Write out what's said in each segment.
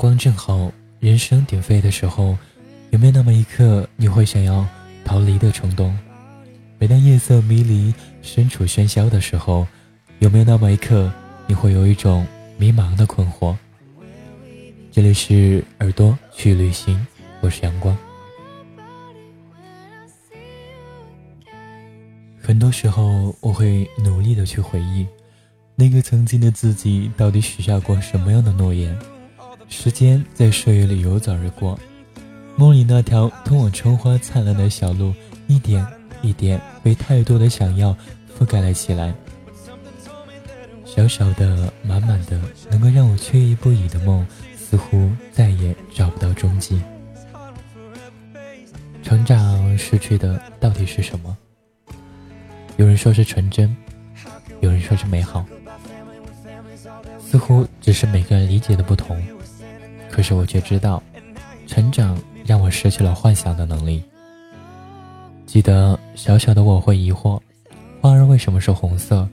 光正好，人声鼎沸的时候，有没有那么一刻你会想要逃离的冲动？每当夜色迷离，身处喧嚣的时候，有没有那么一刻你会有一种迷茫的困惑？这里是耳朵去旅行，我是阳光。很多时候，我会努力的去回忆，那个曾经的自己到底许下过什么样的诺言。时间在岁月里游走而过，梦里那条通往春花灿烂的小路，一点一点被太多的想要覆盖了起来。小小的、满满的，能够让我缺一不已的梦，似乎再也找不到踪迹。成长失去的到底是什么？有人说是纯真，有人说是美好，似乎只是每个人理解的不同。可是我却知道，成长让我失去了幻想的能力。记得小小的我会疑惑，花儿为什么是红色，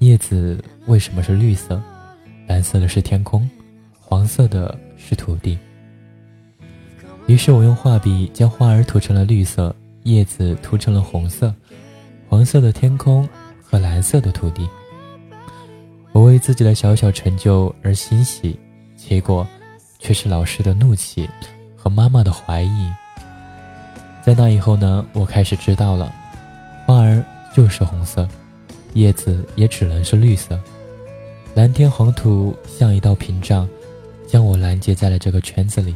叶子为什么是绿色，蓝色的是天空，黄色的是土地。于是我用画笔将花儿涂成了绿色，叶子涂成了红色，黄色的天空和蓝色的土地。我为自己的小小成就而欣喜，结果。却是老师的怒气和妈妈的怀疑。在那以后呢，我开始知道了，花儿就是红色，叶子也只能是绿色，蓝天黄土像一道屏障，将我拦截在了这个圈子里。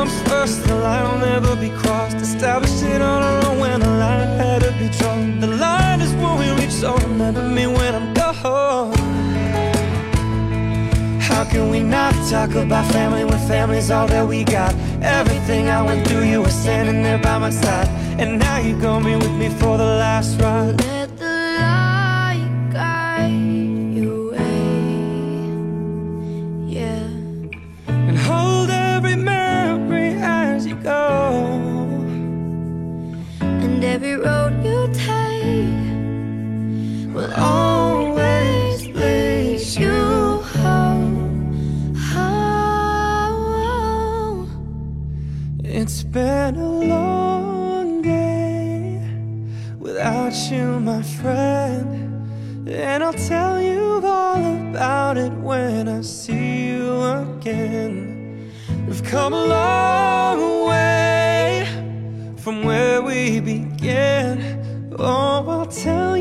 Comes first, the line will never be crossed. Established it on our own when the line had to be drawn. The line is when we reach, so remember me when I'm gone. How can we not talk about family when family's all that we got? Everything I went through, you were standing there by my side. And now you're gonna be with me for the last ride. It's been a long day without you, my friend. And I'll tell you all about it when I see you again. We've come a long way from where we began. Oh, I'll tell you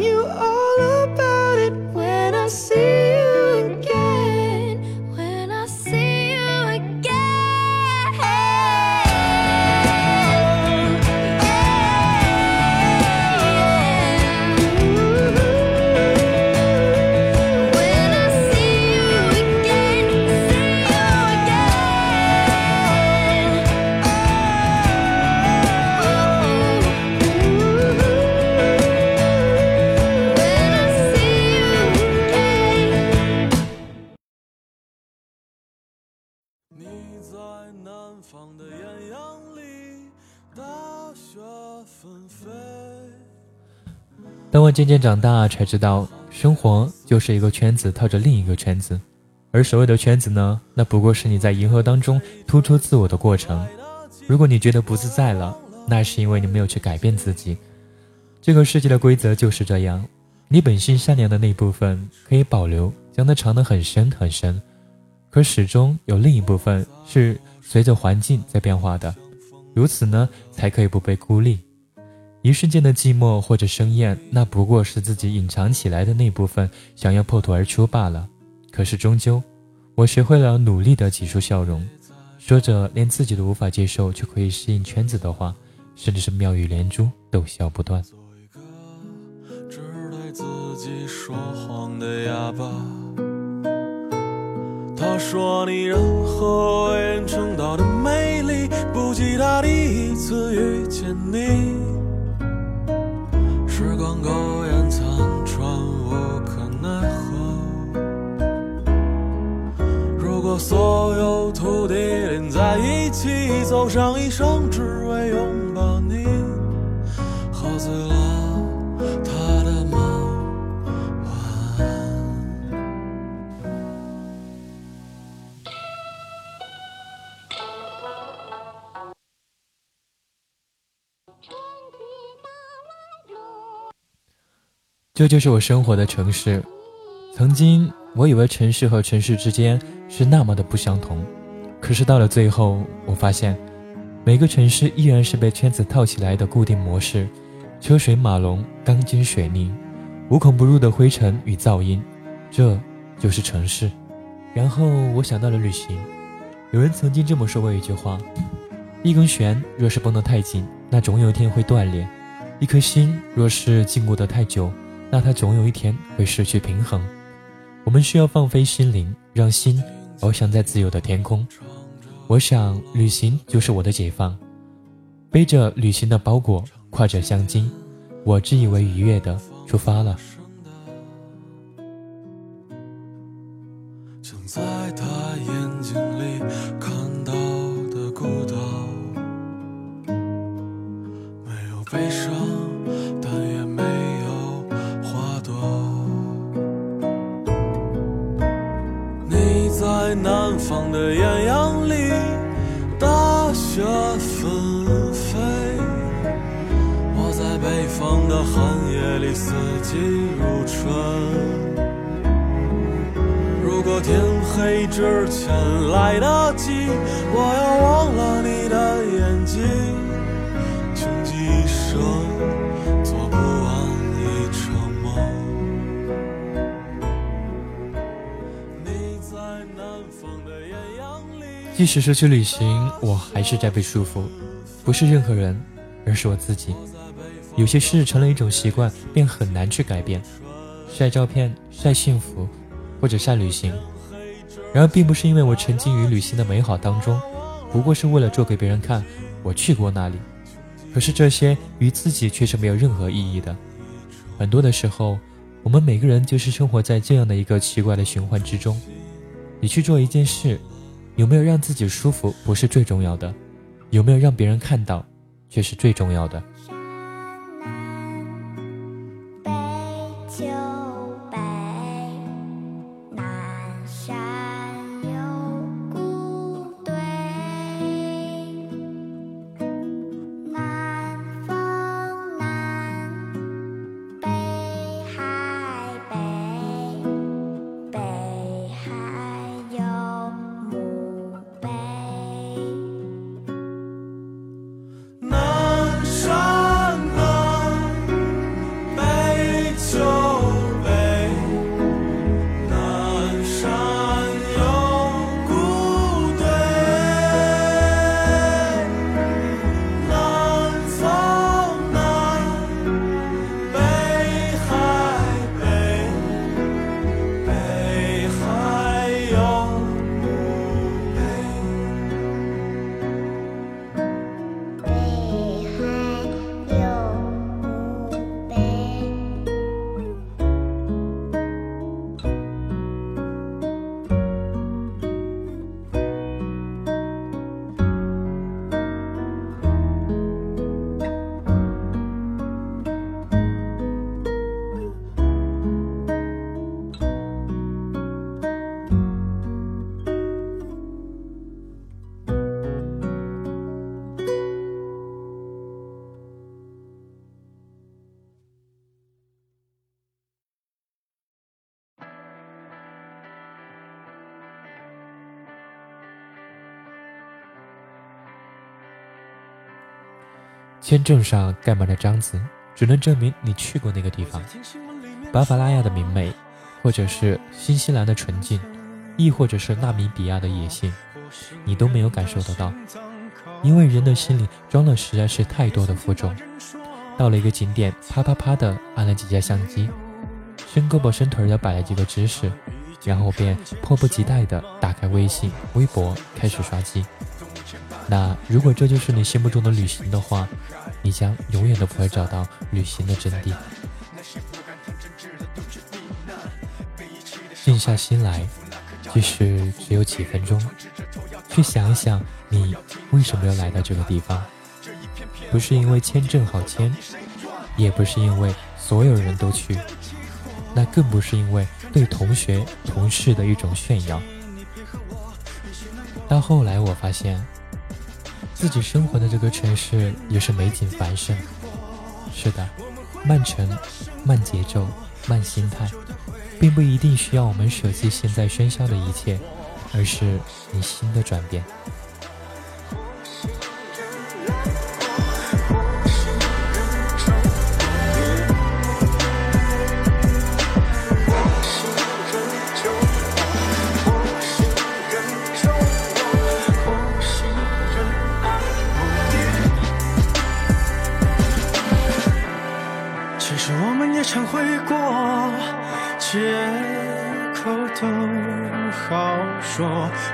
当我渐渐长大，才知道生活就是一个圈子套着另一个圈子，而所谓的圈子呢，那不过是你在银河当中突出自我的过程。如果你觉得不自在了，那是因为你没有去改变自己。这个世界的规则就是这样：你本性善良的那一部分可以保留，将它藏得很深很深，可始终有另一部分是随着环境在变化的，如此呢，才可以不被孤立。一瞬间的寂寞或者生厌，那不过是自己隐藏起来的那部分想要破土而出罢了。可是终究，我学会了努力的挤出笑容，说着连自己都无法接受却可以适应圈子的话，甚至是妙语连珠，逗笑不断。只对自己说谎的哑巴他说你任何为人称道的美丽，不及他第一次遇见你。所有土地连在一起，走上一生，只为拥抱你。喝醉了他的梦，晚安。这就是我生活的城市。曾经我以为城市和城市之间是那么的不相同，可是到了最后，我发现每个城市依然是被圈子套起来的固定模式，车水马龙、钢筋水泥、无孔不入的灰尘与噪音，这就是城市。然后我想到了旅行，有人曾经这么说过一句话：一根弦若是绷得太紧，那总有一天会断裂；一颗心若是禁锢得太久，那它总有一天会失去平衡。我们需要放飞心灵，让心翱翔在自由的天空。我想，旅行就是我的解放。背着旅行的包裹，挎着相机，我自以为愉悦的出发了。天黑之前来得及，我要忘了你的眼睛，穷极一生做不完一场梦。你在南方的艳阳里。即使是去旅行，我还是在被束缚，不是任何人，而是我自己。有些事成了一种习惯，便很难去改变。晒照片，晒幸福。或者善旅行，然而并不是因为我沉浸于旅行的美好当中，不过是为了做给别人看我去过那里。可是这些与自己却是没有任何意义的。很多的时候，我们每个人就是生活在这样的一个奇怪的循环之中。你去做一件事，有没有让自己舒服不是最重要的，有没有让别人看到，却是最重要的。签证上盖满了章子，只能证明你去过那个地方。巴伐拉亚的明媚，或者是新西兰的纯净，亦或者是纳米比亚的野性，你都没有感受得到，因为人的心里装了实在是太多的负重。到了一个景点，啪啪啪的按了几下相机，伸胳膊伸腿的摆了几个姿势，然后便迫不及待的打开微信、微博开始刷机。那如果这就是你心目中的旅行的话，你将永远都不会找到旅行的真谛。静下心来，即使只有几分钟，去想一想你为什么要来到这个地方。不是因为签证好签，也不是因为所有人都去，那更不是因为对同学同事的一种炫耀。到后来，我发现自己生活的这个城市也是美景繁盛。是的，慢城、慢节奏、慢心态，并不一定需要我们舍弃现在喧嚣的一切，而是你心的转变。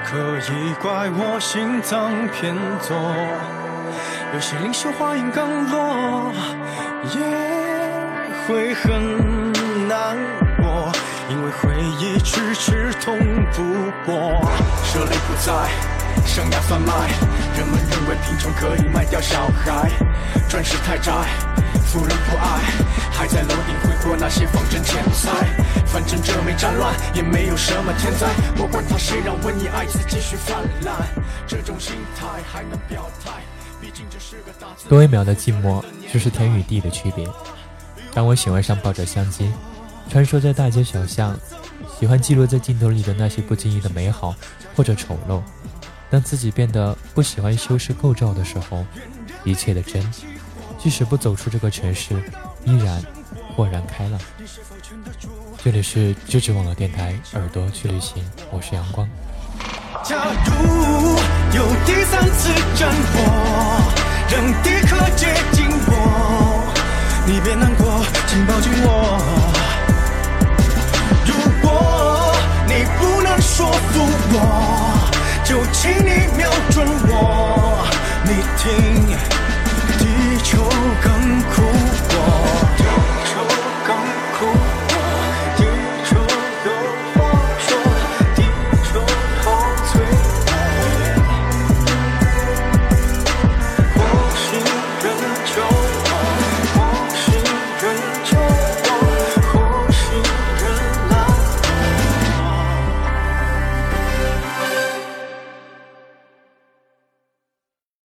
可以怪我心脏偏左。有些领袖话音刚落，也会很难过，因为回忆迟迟通不过。这里不在，生涯贩卖，人们认为贫穷可以卖掉小孩，钻石太窄。富人不爱，还在楼顶挥霍那些仿真钱财。反正这没战乱，也没有什么天灾。我管他谁让瘟疫艾滋继续泛滥，这种心态还能表态？毕竟这是个大。多一秒的寂寞，就是天与地的区别。当我喜欢上抱着相机，穿梭在大街小巷，喜欢记录在镜头里的那些不经意的美好或者丑陋。当自己变得不喜欢修饰构造的时候，一切的真。即使不走出这个城市，依然豁然开朗。这里是知识网络电台，耳朵去旅行，我是阳光。假如有第三次战火，让敌客接近我，你别难过，请抱紧我。如果你不能说服我，就请你瞄准我，你听。就更苦过。